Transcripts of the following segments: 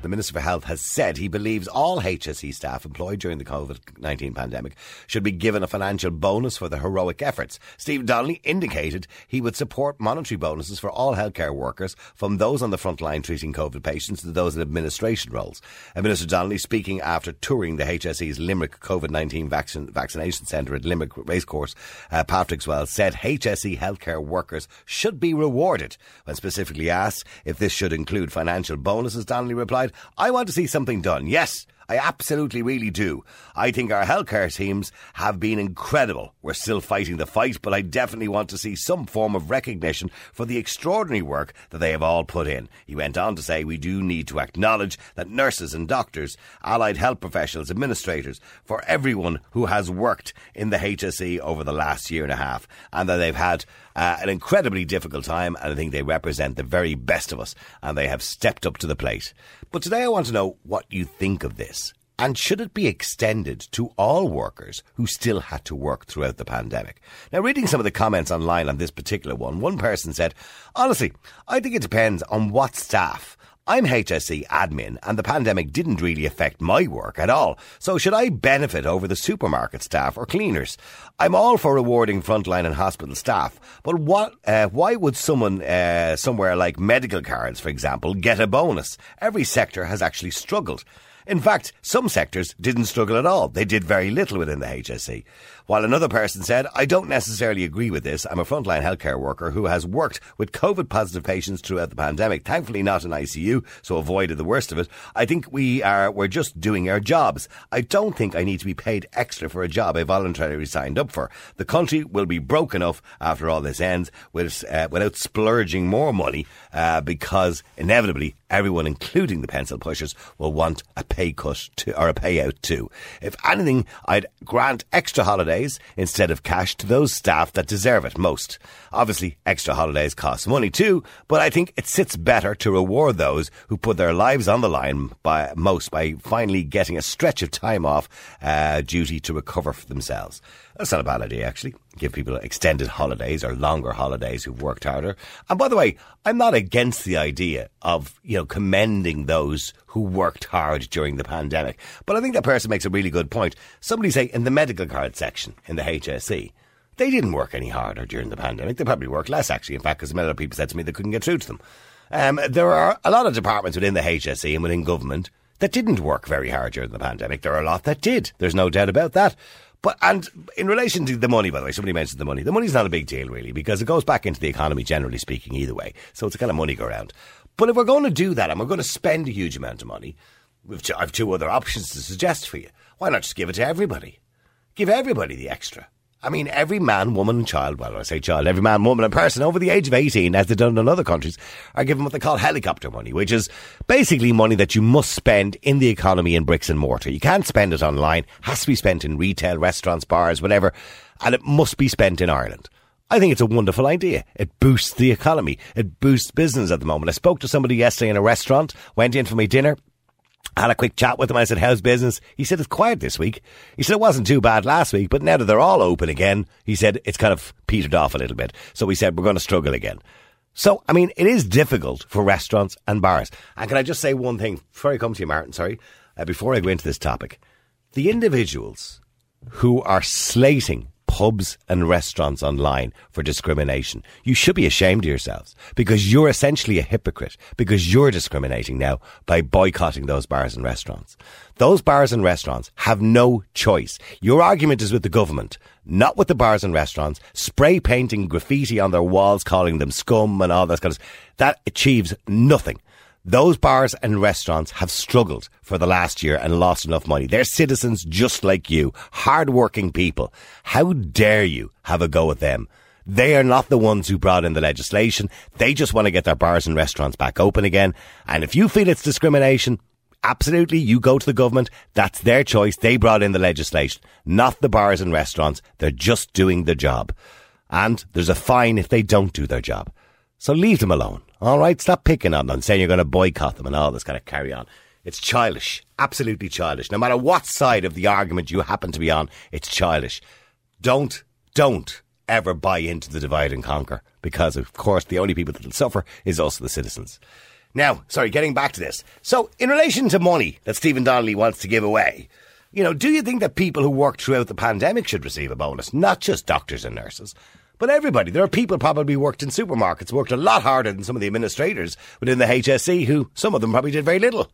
The Minister for Health has said he believes all HSE staff employed during the COVID 19 pandemic should be given a financial bonus for their heroic efforts. Steve Donnelly indicated he would support monetary bonuses for all healthcare workers, from those on the front line treating COVID patients to those in administration roles. And Minister Donnelly, speaking after touring the HSE's Limerick COVID 19 vaccine, vaccination centre at Limerick Racecourse, uh, Patrickswell, said HSE healthcare workers should be rewarded. When specifically asked if this should include financial bonuses, Donnelly replied, I want to see something done. Yes, I absolutely really do. I think our healthcare teams have been incredible. We're still fighting the fight, but I definitely want to see some form of recognition for the extraordinary work that they have all put in. He went on to say we do need to acknowledge that nurses and doctors, allied health professionals, administrators, for everyone who has worked in the HSE over the last year and a half, and that they've had uh, an incredibly difficult time, and I think they represent the very best of us, and they have stepped up to the plate. But today I want to know what you think of this. And should it be extended to all workers who still had to work throughout the pandemic? Now, reading some of the comments online on this particular one, one person said, honestly, I think it depends on what staff. I'm HSE admin and the pandemic didn't really affect my work at all. So should I benefit over the supermarket staff or cleaners? I'm all for rewarding frontline and hospital staff, but what, uh, why would someone uh, somewhere like medical cards, for example, get a bonus? Every sector has actually struggled. In fact, some sectors didn't struggle at all. They did very little within the HSE. While another person said, I don't necessarily agree with this. I'm a frontline healthcare worker who has worked with COVID positive patients throughout the pandemic. Thankfully not in ICU, so avoided the worst of it. I think we are, we're just doing our jobs. I don't think I need to be paid extra for a job I voluntarily signed up for. The country will be broke enough after all this ends with, uh, without splurging more money, uh, because inevitably everyone, including the pencil pushers, will want a pay cut to, or a payout to. If anything, I'd grant extra holidays instead of cash to those staff that deserve it most. Obviously, extra holidays cost money too, but I think it sits better to reward those who put their lives on the line by most by finally getting a stretch of time off uh, duty to recover for themselves. That's not a bad idea, actually. Give people extended holidays or longer holidays who've worked harder. And by the way, I'm not against the idea of, you know, commending those who worked hard during the pandemic. But I think that person makes a really good point. Somebody say in the medical card section in the HSE, they didn't work any harder during the pandemic. They probably worked less, actually, in fact, because many other people said to me they couldn't get through to them. Um, there are a lot of departments within the HSE and within government that didn't work very hard during the pandemic. There are a lot that did. There's no doubt about that. But and in relation to the money, by the way, somebody mentioned the money. The money's not a big deal really because it goes back into the economy generally speaking either way. So it's a kind of money go round. But if we're going to do that and we're going to spend a huge amount of money, I've two other options to suggest for you. Why not just give it to everybody? Give everybody the extra. I mean, every man, woman, and child, well, I say child, every man, woman, and person over the age of 18, as they've done in other countries, are given what they call helicopter money, which is basically money that you must spend in the economy in bricks and mortar. You can't spend it online, has to be spent in retail, restaurants, bars, whatever, and it must be spent in Ireland. I think it's a wonderful idea. It boosts the economy. It boosts business at the moment. I spoke to somebody yesterday in a restaurant, went in for my dinner, had a quick chat with him. I said, how's business? He said, it's quiet this week. He said, it wasn't too bad last week, but now that they're all open again, he said, it's kind of petered off a little bit. So we said, we're going to struggle again. So, I mean, it is difficult for restaurants and bars. And can I just say one thing before I come to you, Martin? Sorry. Uh, before I go into this topic, the individuals who are slating pubs and restaurants online for discrimination. You should be ashamed of yourselves because you're essentially a hypocrite because you're discriminating now by boycotting those bars and restaurants. Those bars and restaurants have no choice. Your argument is with the government, not with the bars and restaurants, spray painting graffiti on their walls, calling them scum and all that kind of stuff. That achieves nothing. Those bars and restaurants have struggled for the last year and lost enough money. They're citizens just like you, hard-working people. How dare you have a go at them? They are not the ones who brought in the legislation. They just want to get their bars and restaurants back open again. And if you feel it's discrimination, absolutely, you go to the government. That's their choice. They brought in the legislation, not the bars and restaurants. They're just doing the job. And there's a fine if they don't do their job. So leave them alone. All right, stop picking on them, saying you're going to boycott them and all this kind of carry on. It's childish. Absolutely childish. No matter what side of the argument you happen to be on, it's childish. Don't, don't ever buy into the divide and conquer because, of course, the only people that will suffer is also the citizens. Now, sorry, getting back to this. So, in relation to money that Stephen Donnelly wants to give away, you know, do you think that people who worked throughout the pandemic should receive a bonus? Not just doctors and nurses, but everybody. There are people probably worked in supermarkets, worked a lot harder than some of the administrators within the HSE who, some of them probably did very little.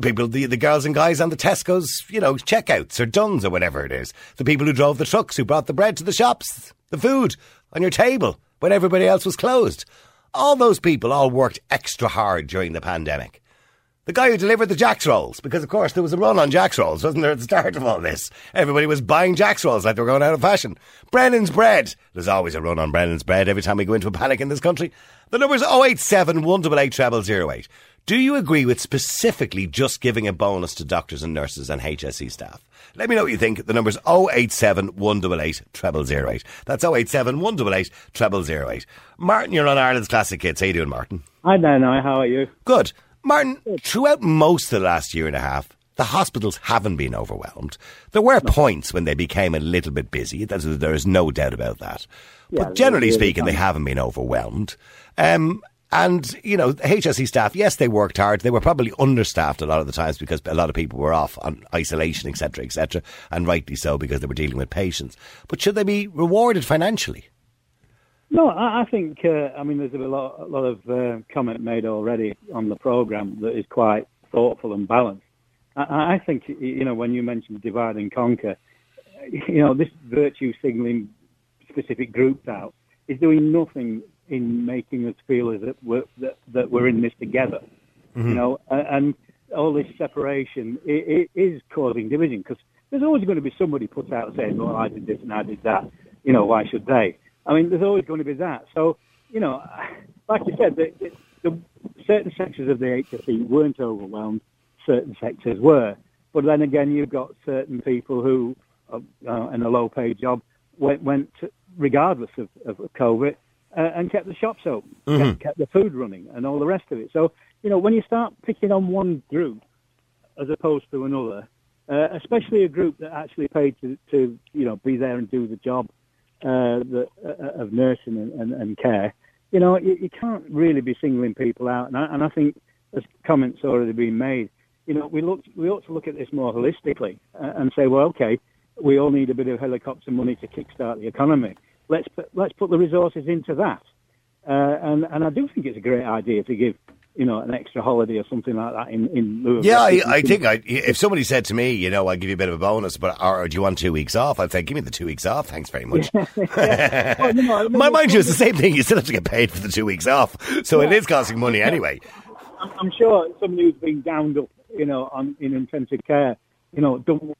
People, the, the girls and guys on the Tesco's, you know, checkouts or Dunnes or whatever it is. The people who drove the trucks, who brought the bread to the shops, the food on your table when everybody else was closed. All those people all worked extra hard during the pandemic. The guy who delivered the Jack's rolls, because of course there was a run on Jack's rolls, wasn't there, at the start of all this? Everybody was buying Jack's rolls like they were going out of fashion. Brennan's bread. There's always a run on Brennan's bread every time we go into a panic in this country. The number's 087 188 0008. Do you agree with specifically just giving a bonus to doctors and nurses and HSE staff? Let me know what you think. The number's 087 188 0008. That's 087 188 0008. Martin, you're on Ireland's Classic Hits. How you doing, Martin? Hi now. How are you? Good. Martin, throughout most of the last year and a half, the hospitals haven't been overwhelmed. There were points when they became a little bit busy. There is no doubt about that. Yeah, but generally speaking, they haven't been overwhelmed. Um, and, you know, HSE staff, yes, they worked hard. They were probably understaffed a lot of the times because a lot of people were off on isolation, etc., etc., and rightly so because they were dealing with patients. But should they be rewarded financially? No, I, I think, uh, I mean, there's a lot, a lot of uh, comment made already on the programme that is quite thoughtful and balanced. I, I think, you know, when you mentioned divide and conquer, you know, this virtue signalling specific groups out is doing nothing in making us feel as if we're, that, that we're in this together. You know, and all this separation i i is causing division because there's always going to be somebody put out saying, "Well, I did this and I did that." You know, why should they? I mean, there's always going to be that. So, you know, like you said, the, the, the certain sectors of the HSE weren't overwhelmed. Certain sectors were, but then again, you've got certain people who, uh, uh, in a low-paid job, went, went to, regardless of, of COVID, uh, and kept the shops open, kept, kept the food running, and all the rest of it. So, you know, when you start picking on one group as opposed to another, uh, especially a group that actually paid to, to you know be there and do the job uh, the, uh, of nursing and, and, care, you know, you, you can't really be singling people out. And I, and I think, as comments already been made, you know, we look we ought to look at this more holistically and say, well, okay, we all need a bit of helicopter money to kickstart the economy. Let's put, let's put the resources into that. Uh, and and I do think it's a great idea to give you know an extra holiday or something like that in in lieu Yeah, I, I think I, if somebody said to me, you know, I'll give you a bit of a bonus, but or, do you want two weeks off? I'd say, give me the two weeks off. Thanks very much. I mean, My mind you, it's the same thing. You still have to get paid for the two weeks off, so it is costing money anyway. I'm, I'm sure somebody who's been downed up, you know, on in intensive care, you know, don't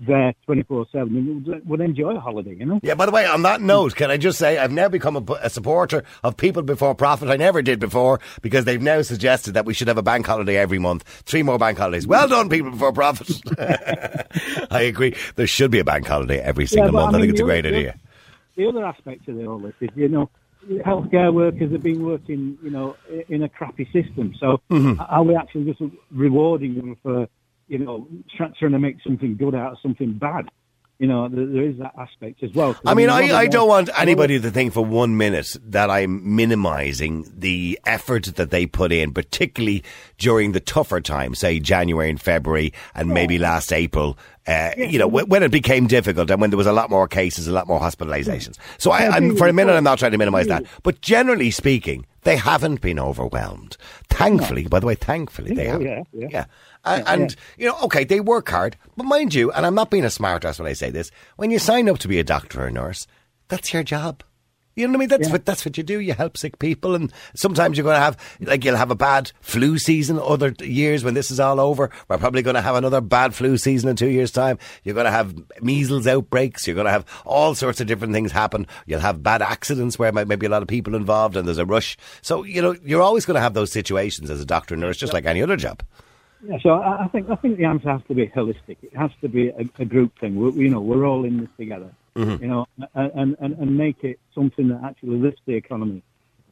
there 24 seven would enjoy a holiday, you know. Yeah. By the way, on that note, can I just say I've now become a, a supporter of people before profit. I never did before because they've now suggested that we should have a bank holiday every month. Three more bank holidays. Well done, people before profit. I agree. There should be a bank holiday every single I month. I, mean, think it's a great other- idea. the other aspect of all this is, you know, healthcare workers have been working, you know, in a crappy system. So Mm-hmm. are we actually just rewarding them for, you know, try- trying to make something good out of something bad? You know, there, there is that aspect as well. I mean, I, I don't want anybody to think for one minute that I'm minimizing the effort that they put in, particularly during the tougher time, say January and February and maybe last April. Uh, you know, when, when it became difficult and when there was a lot more cases, a lot more hospitalizations. So I, I'm, for a minute, I'm not trying to minimize that. But generally speaking, they haven't been overwhelmed. Thankfully, by the way, thankfully they haven't. yeah, yeah. yeah. Uh, and, you know, okay, they work hard, but mind you, and I'm not being a smartass when I say this, when you sign up to be a doctor or a nurse, that's your job. You know what I mean? That's what that's what you do. You help sick people, and sometimes you're going to have like you'll have a bad flu season. Other years when this is all over, we're probably going to have another bad flu season in two years' time. You're going to have measles outbreaks. You're going to have all sorts of different things happen. You'll have bad accidents where might maybe a lot of people involved, and there's a rush. So you know you're always going to have those situations as a doctor or nurse, just like any other job. Yeah, so I, I think I think the answer has to be holistic. It has to be a, a group thing. We're, you know, we're all in this together. Mm-hmm. You know, and, and and make it something that actually lifts the economy,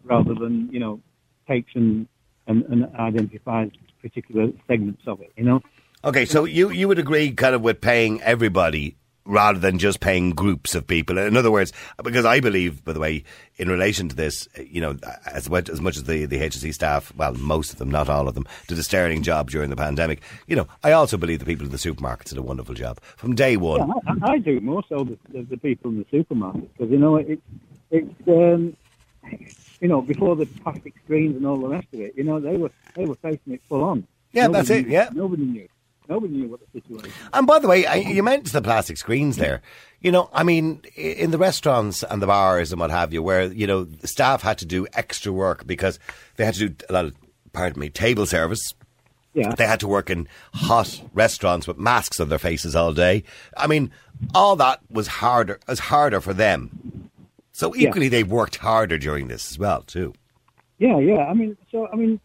rather than you know takes and and, and identifies particular segments of it. You know. Okay, so you, you would agree kind of with paying everybody rather than just paying groups of people. In other words, because I believe, by the way, in relation to this, you know, as much as, much as the, the HSE staff, well, most of them, not all of them, did a sterling job during the pandemic, you know, I also believe the people in the supermarkets did a wonderful job from day one. Yeah, I, I do, more so the, the, people in the supermarkets, because, you know, it, it's, um, you know, before the plastic screens and all the rest of it, you know, they were, they were facing it full on. Yeah, that's Nobody it, knew- yeah. Nobody knew. Nobody knew what the situation was. And by the way, I, you mentioned the plastic screens there. You know, I mean, in the restaurants and the bars and what have you, where, you know, staff had to do extra work because they had to do a lot of, pardon me, table service. Yeah. They had to work in hot restaurants with masks on their faces all day. I mean, all that was harder, was harder for them. So Yeah. equally, they worked harder during this as well, too. Yeah, yeah. I mean, so I mean,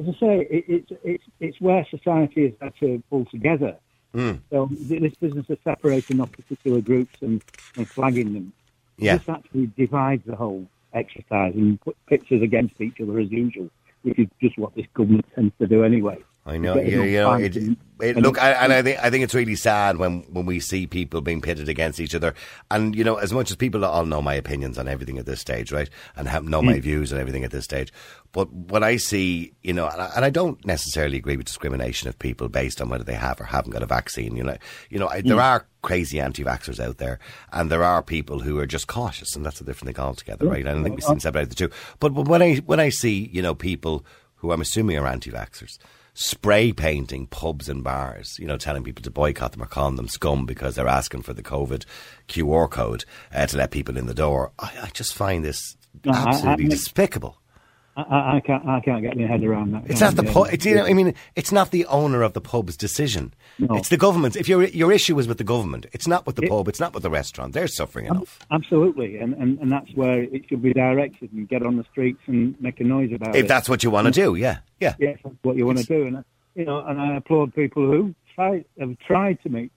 as I say, it, it's it's it's where society is had to pull together. Hmm. So this business of separating off particular groups and, and flagging them, Yeah. this actually divides the whole exercise and put pictures against each other as usual, which is just what this government tends to do anyway. I know, Getting you, know, fights it, it, look, I, and I think I think it's really sad when when we see people being pitted against each other. And you know, as much as people all know my opinions on everything at this stage, right, and have, know my hmm. views on everything at this stage, but when I see, you know, and I, and I don't necessarily agree with discrimination of people based on whether they have or haven't got a vaccine. You know, you know, I, there Mm. are crazy anti-vaxxers out there, and there are people who are just cautious, and that's a different thing altogether, right? And I think we can separate the two. But, but when I when I see, you know, people who I'm assuming are anti-vaxxers spray painting pubs and bars, you know, telling people to boycott them or calling them scum because they're asking for the COVID QR code uh, to let people in the door. I, I just find this No, I- I absolutely despicable. I, I, can't I can't get my head around that. It's not the Yeah. pub. It's, you know, I mean, it's not the owner of the pub's decision. No. It's the government's. If your your issue is with the government, it's not with the Yeah. pub. It's not with the restaurant. They're suffering enough. Absolutely, and, and and that's where it should be directed and get on the streets and make a noise about If it. If that's what you want to do, yeah, yeah. yes, that's what you want to do. And you know, and I applaud people who try have tried to make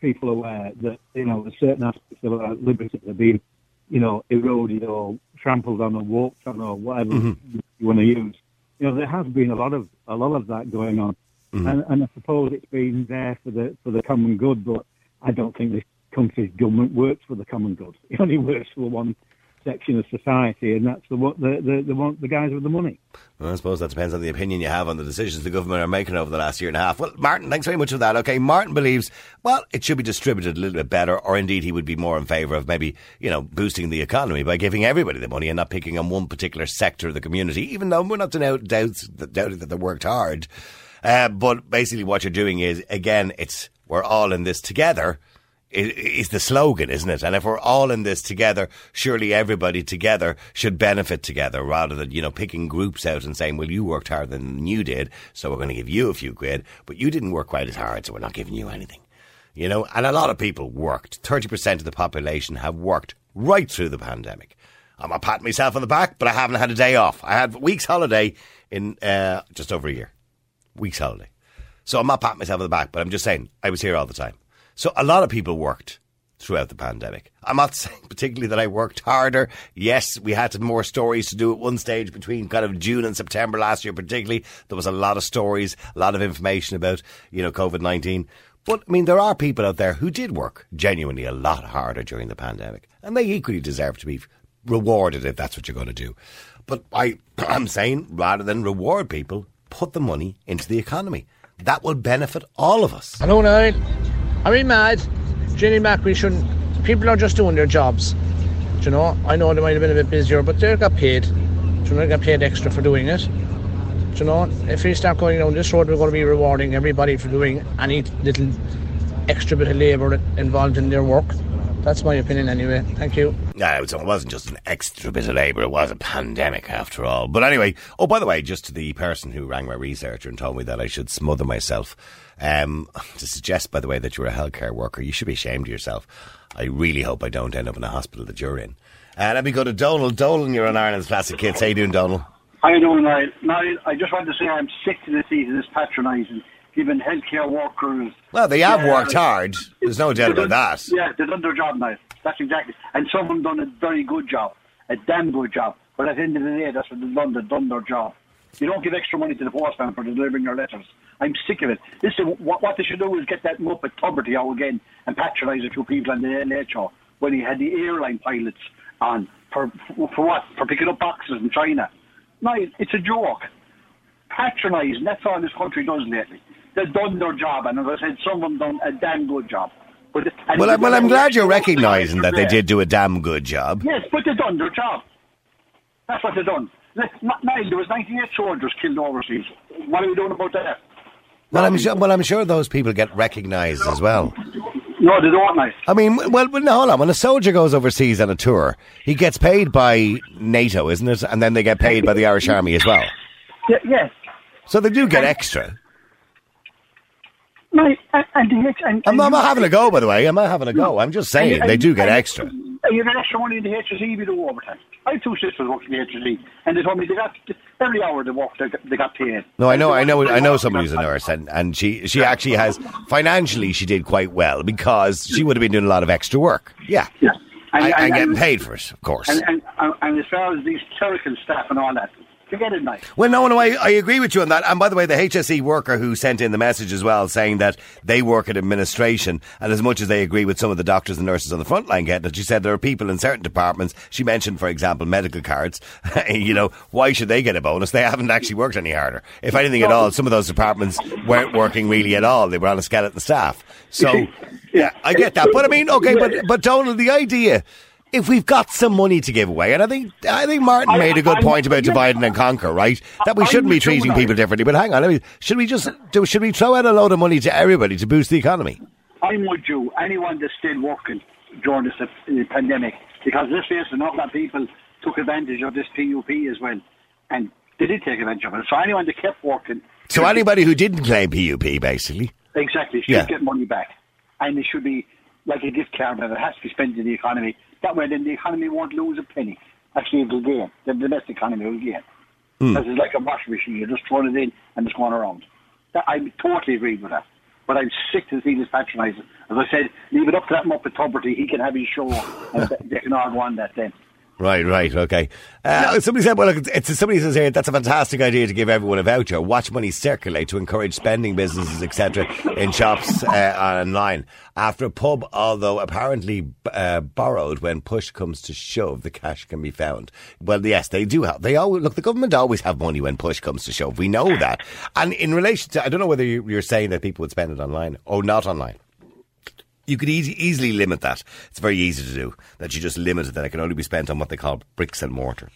people aware that you know certain aspects of our liberties are being, you know, eroded or trampled on or walked on or whatever Mm-hmm. you want to use. You know, there has been a lot of a lot of that going on, Mm-hmm. and, and I suppose it's been there for the for the common good. But I don't think this country's government works for the common good. It only works for one section of society, and that's the the the the, the guys with the money. Well, I suppose that depends on the opinion you have on the decisions the government are making over the last year and a half. Well, Martin, thanks very much for that. Okay, Martin believes, well, it should be distributed a little bit better, or indeed he would be more in favour of maybe, you know, boosting the economy by giving everybody the money and not picking on one particular sector of the community, even though we're not doubt, doubts, doubting that they worked hard. Uh, but basically what you're doing is, again, it's, we're all in this together is the slogan, isn't it? And if we're all in this together, surely everybody together should benefit together rather than, you know, picking groups out and saying, well, you worked harder than you did, so we're going to give you a few quid, but you didn't work quite as hard, so we're not giving you anything. You know, and a lot of people worked. 30% of the population have worked right through the pandemic. I'm not patting myself on the back, but I haven't had a day off. I had week's holiday in uh, just over a year. Week's holiday. So I'm not patting myself on the back, but I'm just saying I was here all the time. So a lot of people worked throughout the pandemic. I'm not saying particularly that I worked harder. Yes, we had more stories to do at one stage between kind of June and September last year, particularly. There was a lot of stories, a lot of information about, you know, COVID 19. But I mean, there are people out there who did work genuinely a lot harder during the pandemic, and they equally deserve to be rewarded if that's what you're going to do. But I, I'm saying rather than reward people, put the money into the economy. That will benefit all of us. Hello, Niall. Are we mad? Jenny Mac, we shouldn't. People are just doing their jobs. Do you know? I know they might have been a bit busier, but they got paid. Do you know, they got paid extra for doing it. Do you know? If we start going down this road, we're going to be rewarding everybody for doing any little extra bit of labour involved in their work. That's my opinion, anyway. Thank you. Yeah, it wasn't just an extra bit of labour, it was a pandemic after all. But anyway, oh, by the way, just to the person who rang my researcher and told me that I should smother myself, um, to suggest, by the way, that you're a healthcare worker, you should be ashamed of yourself. I really hope I don't end up in a hospital that you're in. Uh, let me go to Donal. Donal, you're on Ireland's Classic Hits. How you doing, Donal? How you doing, Niall? Niall, I just want to say I'm sick to the teeth of this patronising, giving healthcare workers. Well, they have worked hard. There's no doubt about that. Yeah, they've done their job, Niall. That's exactly. And some of them done a very good job, a damn good job. But at the end of the day, that's what they've done. They've done their job. You don't give extra money to the postman for delivering your letters. I'm sick of it. Listen, what, what they should do is get that Muppet Tubridy out again and patronise a few people on the late show when he had the airline pilots on for for what? For picking up boxes in China. No, it's a joke. Patronising, that's all this country does lately. They've done their job, and as I said, some of them done a damn good job. But and Well, I, well, I'm glad you're recognising that they did do a damn good job. Yes, but they've done their job. That's what they've done. There was 98 soldiers killed overseas. What are we doing about that? Well, I'm sure. Well, I'm sure those people get recognised as well. No, they don't. I mean, well, well, no, hold on. When a soldier goes overseas on a tour, he gets paid by NATO, isn't it? And then they get paid by the Irish Army as well. Yeah, yes. So they do get extra. Niall, and, and, and, I'm not, I'm not having a go, by the way. I'm not having a go. I'm just saying and- they do get and- extra. And you have extra money in the HSE if you do overtime. I have two sisters working in the HSE, and they told me they got every hour they worked, they got, they got paid. No, I know, I know, I know somebody who's a nurse, and, and she she actually has financially she did quite well because she would have been doing a lot of extra work. Yeah, Yeah. and, and, getting and- paid for it, of course. And, and, and, and as far as these clerical staff and all that, forget it, Niall. Well, no, no, I, I agree with you on that. And by the way, the HSE worker who sent in the message as well, saying that they work at administration, and as much as they agree with some of the doctors and nurses on the front line getting it, she said there are people in certain departments. She mentioned, for example, medical cards. you know, why should they get a bonus? They haven't actually worked any harder. If anything at all, some of those departments weren't working really at all. They were on a skeleton staff. So, yeah, I get that. But I mean, okay, but but Donal, the idea. If we've got some money to give away, and I think I think Martin I- made a good I- point about yeah. divide and conquer, right? That we shouldn't be treating that. people differently. But hang on, I mean, should we just do? Should we throw out a load of money to everybody to boost the economy? I'm with you. Anyone that stayed working during this uh, pandemic, because let's face it, an awful lot of people took advantage of this PUP as well, and they did take advantage of it. So anyone that kept working, So anybody who didn't claim PUP, basically, exactly should Yeah. get money back, and it should be like a gift card that it has to be spent in the economy. That way, then the economy won't lose a penny. Actually, it will gain. The domestic economy will gain. Hmm. Because it's like a washing machine. You're just throwing it in and it's going around. That, I totally agree with that. But I'm sick to see this patronising. As I said, leave it up to that Muppet Tubridy. He can have his show. they can all go on that then. Right, right, okay. Uh, Somebody said, well, look, it's, somebody says here, that's a fantastic idea to give everyone a voucher. Watch money circulate to encourage spending businesses, etc., in shops uh, online. After a pub, although apparently uh, borrowed, when push comes to shove, the cash can be found. Well, yes, they do have. They always look. The government always have money when push comes to shove. We know that. And in relation to, I don't know whether you- you're saying that people would spend it online or not online. You could easy, easily limit that. It's very easy to do. That you just limit it. That it can only be spent on what they call bricks and mortar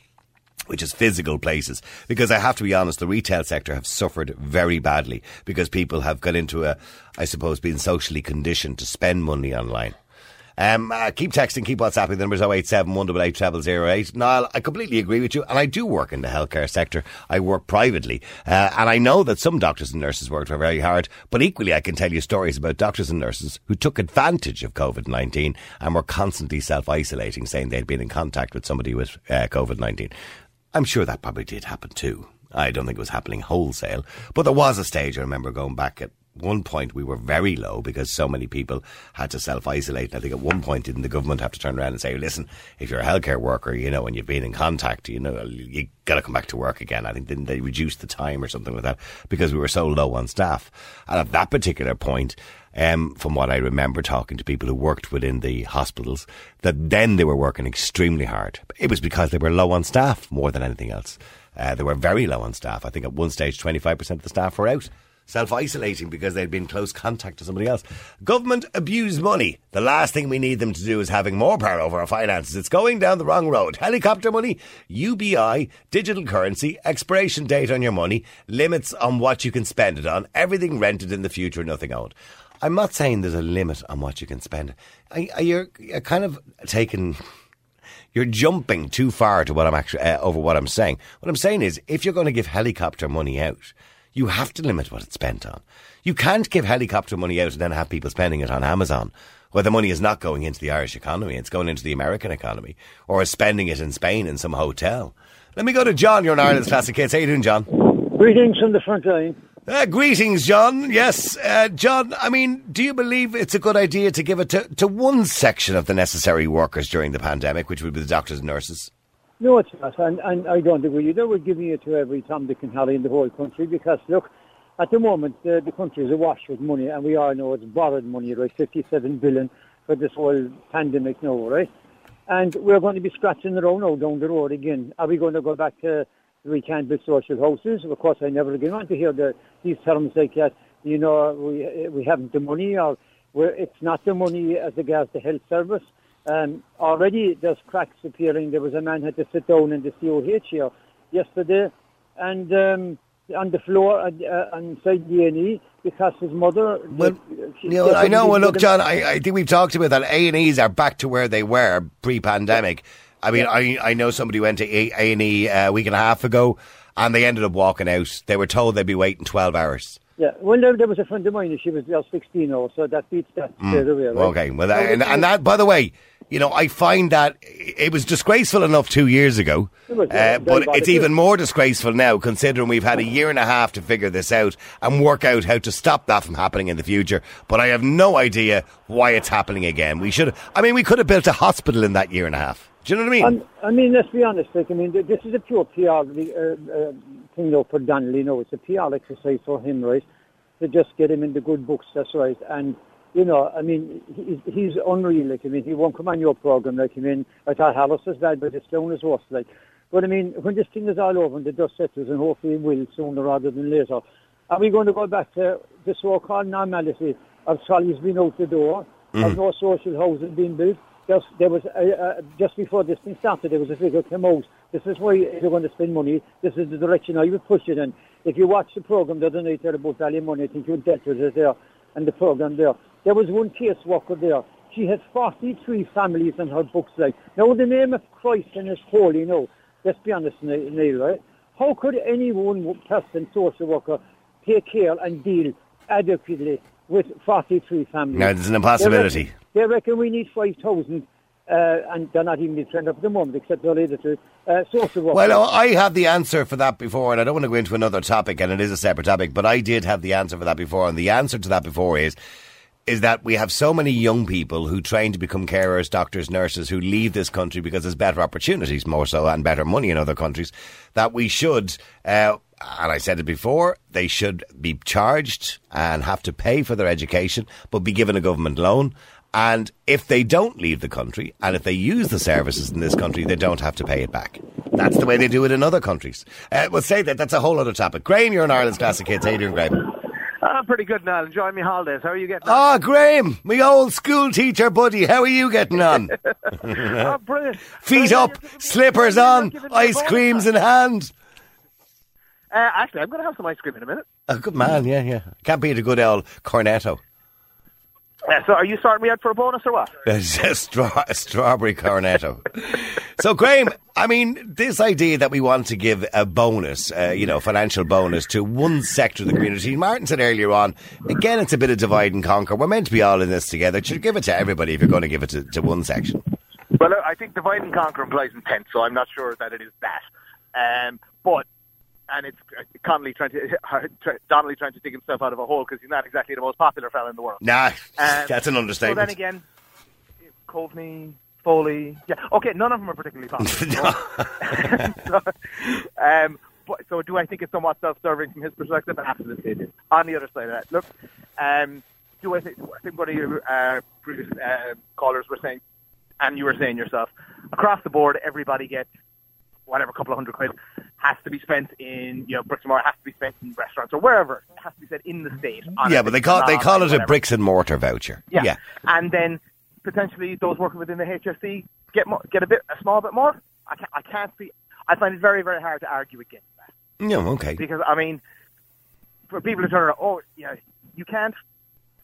which is physical places. Because I have to be honest, the retail sector have suffered very badly because people have got into a, I suppose, being socially conditioned to spend money online. Um, uh, keep texting, keep WhatsApping. The number's 087 188 0008. Niall, I completely agree with you, and I do work in the healthcare sector. I work privately, uh, and I know that some doctors and nurses worked very hard, but equally I can tell you stories about doctors and nurses who took advantage of COVID 19 and were constantly self isolating, saying they'd been in contact with somebody with uh, COVID 19. I'm sure that probably did happen too. I don't think it was happening wholesale, but there was a stage I remember going back at one point we were very low because so many people had to self isolate. I think at one point didn't the government have to turn around and say, listen, if you're a healthcare worker, you know, and you've been in contact, you know, you got to come back to work again. I think didn't they reduce the time or something like that because we were so low on staff. And at that particular point, um, from what I remember talking to people who worked within the hospitals, that then they were working extremely hard. It was because they were low on staff more than anything else. Uh, they were very low on staff. I think at one stage, 25% of the staff were out self isolating because they'd been close contact to somebody else. Government abuse money. The last thing we need them to do is having more power over our finances. It's going down the wrong road. Helicopter money, UBI, digital currency, expiration date on your money, limits on what you can spend it on, everything rented in the future, nothing owned. I'm not saying there's a limit on what you can spend. You're kind of taking you're jumping too far to what I'm actually uh, over what I'm saying. What I'm saying is, if you're going to give helicopter money out, you have to limit what it's spent on. You can't give helicopter money out and then have people spending it on Amazon, where the money is not going into the Irish economy; it's going into the American economy, or is spending it in Spain in some hotel. Let me go to John. You're in Ireland's classic hits. How you doing, John? Greetings from the front line. Uh, greetings, John. Yes, uh, John. I mean, do you believe it's a good idea to give it to, to one section of the necessary workers during the pandemic, which would be the doctors and nurses? No, it's not, and, and I don't agree either. We're giving it to every Tom, Dick and Harry in the whole country because, look, at the moment, uh, the country is awash with money, and we all know it's borrowed money, right? 57 billion for this whole pandemic now, right? And we're going to be scratching around now down the road again. Are we going to go back to we can't build social houses? Of course, I never again want to hear the, these terms like that. You know, we we haven't the money, or it's not the money as regards the health service. Um, already there's cracks appearing. There was a man had to sit down in the COH here yesterday, and um, on the floor uh, uh, inside the A&E because his mother. Well, she- you know, I know. Well, look, John, I, I think we've talked about that. A and E's are back to where they were pre-pandemic. I mean, I I know somebody went to A and E a week and a half ago, and they ended up walking out. They were told they'd be waiting twelve hours. Yeah, well, there, there was a friend of mine. She was just 16 or so that beats that straight away. Right? Mm. Okay, well, Now, and, and that, by the way, you know, I find that it was disgraceful enough two years ago, It was, uh, but it's even more disgraceful now, considering we've had a year and a half to figure this out and work out how to stop that from happening in the future. But I have no idea why it's happening again. We should, I mean, we could have built a hospital in that year and a half. Do you know what I mean? Um, I mean, let's be honest. Like, I mean, this is a pure PR uh, uh, thing, though, for Donnelly. No, it's a PR exercise for him, right? To just get him in the good books. That's right. And you know, I mean, he, he's unreal. Like, I mean, he won't come on your program. Like, I mean, I thought Harris was bad, but it's down as worse. Like, but I mean, when this thing is all over and the dust settles, and hopefully it will sooner rather than later, are we going to go back to the so-called normality of trolleys being out the door, of no social housing being built? Just, there was uh, uh, just before this thing started, there was a figure came out. This is why you're going to spend money. This is the direction I would push it in. If you watch the program the other night there about Valley Money, I think you dealt with it there and the program there. There was one case worker there. She had 43 families in her books. Like now, the name of Christ and His holy, no. Let's be honest. Niall, Right? How could any one person, social worker, take care and deal adequately with 43 families? No, there's an impossibility. They reckon, they reckon we need 5,000, uh, and they're not even trained up at the moment, except they're later to uh, social workers. Well, I have the answer for that before, and I don't want to go into another topic, and it is a separate topic, but I did have the answer for that before, and the answer to that before is is that we have so many young people who train to become carers, doctors, nurses, who leave this country because there's better opportunities, more so, and better money in other countries, that we should, uh, and I said it before, they should be charged and have to pay for their education, but be given a government loan. And if they don't leave the country, and if they use the services in this country, they don't have to pay it back. That's the way they do it in other countries. Uh, we'll say that that's a whole other topic. Graham, you're in Ireland's Classic Hits. How you doing, Graham? I'm pretty good now. Enjoying my holidays. How are you getting on? Ah, Graham, my old school teacher buddy. How are you getting on? oh, brilliant. Feet So, up, slippers on, giving me a ice creams in hand. Uh, actually, I'm going to have some ice cream in a minute. A good man, yeah, yeah. Can't beat a good old cornetto. Uh, so, are you starting me out for a bonus or what? It's a, straw, a strawberry cornetto. so, Graham, I mean, this idea that we want to give a bonus, uh, you know, financial bonus to one sector of the community. Martin said earlier on, again, it's a bit of divide and conquer. We're meant to be all in this together. Should give it to everybody if you're going to give it to, to one section. Well, I think divide and conquer implies intent, so I'm not sure that it is that. Um, but, and it's uh, Connolly trying to, Donnelly trying to dig himself out of a hole because he's not exactly the most popular fella in the world. Nah, Um, that's an So understatement. then again, Coveney, Foley, yeah, okay, none of them are particularly popular. so, um, but, so do I think it's somewhat self-serving from his perspective? Absolutely it is. On the other side of that, look, um, do I think, I think one of your uh, previous uh, callers were saying, and you were saying yourself, across the board, everybody gets whatever couple of hundred quid has to be spent in, you know, bricks and mortar, has to be spent in restaurants or wherever. It has to be spent in the state. yeah, but they call they call it a bricks and mortar voucher. Yeah. yeah. And then potentially those working within the HSE get more, get a bit a small bit more. I can't, I can't see. I find it very very hard to argue against that Yeah, okay. because I mean, for people to turn around, oh you know, you can't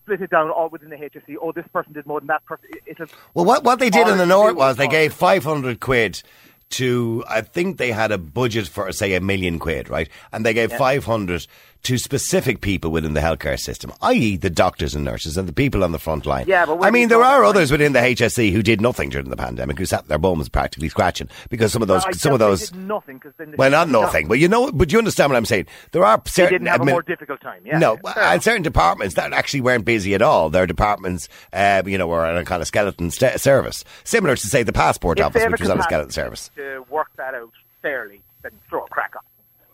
split it down all within the HSE. Oh, this person did more than that person. It's a, Well, what what they did in the north was they gave five hundred quid to I think they had a budget for say a million quid, right? And they gave five hundred to specific people within the healthcare system, i.e., the doctors and nurses and the people on the front line. Yeah, but I mean, there are others within the HSE who did nothing during the pandemic, who sat their bums practically scratching because some of those, Well, some of those. nothing 'cause then Well, not nothing, done. but you know, but you understand what I'm saying. There are They certain didn't have a more difficult time. Yeah. no, and certain departments that actually weren't busy at all. Their departments, um, you know, were on a kind of skeleton st- service, similar to say the passport if office, which was on a skeleton service. to work that out fairly, then throw a crack on.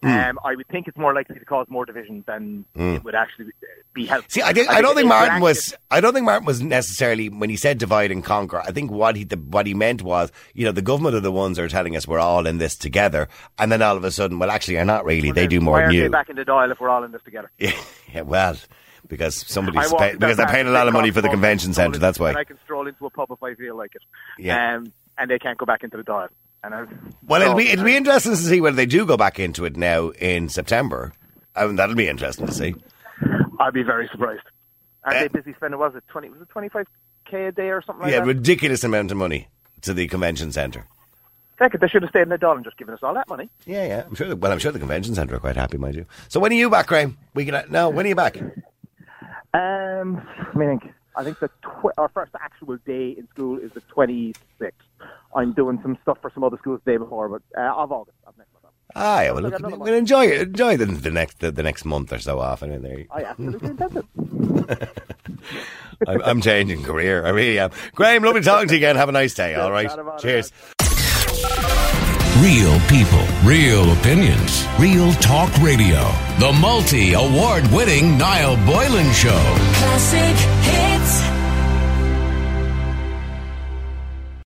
Hmm. Um, I would think it's more likely to cause more division than it would actually be helpful. See, I, think, I, don't think Martin was. I don't think Martin was necessarily when he said divide and conquer. I think what he the, what he meant was, you know, the government are the ones who are telling us we're all in this together, and then all of a sudden, well, actually, are not really. they do more Why than you. back in the Dáil if we're all in this together? Yeah, yeah, well, because somebody's pay, because they're paying a lot of money for the convention centre. That's why. I can stroll into a pub if I feel like it. Yeah. Um, and they can't go back into the Dáil. And Well, it'll be it'll be interesting to see whether they do go back into it now in September. I mean, that'll be interesting to see. I'd be very surprised. Aren't Uh, they busy spending? Was it twenty? Was it twenty five k a day or something like yeah, that? ridiculous amount of money to the convention centre. Second, they should have stayed in the Dáil and just given us all that money. Yeah, yeah. I'm sure. that- Well, I'm sure the convention centre are quite happy, mind you. So when are you back, Graham? We can. No, when are you back? Um, I mean, I think the tw- our first actual day in school is the twenty sixth. I'm doing some stuff for some other schools the day before, but uh, of August. Of next month. Ah, yeah. Well, I look, got another we'll enjoy it. Enjoy the, the next the, the next month or so off. I mean, there. You, I absolutely intend it. I'm, I'm changing career. I really am. Graham, lovely talking to you again. Have a nice day. All right. Not about it. Cheers. Real people, real opinions, real talk radio. The multi award winning Niall Boylan Show. Classic hits.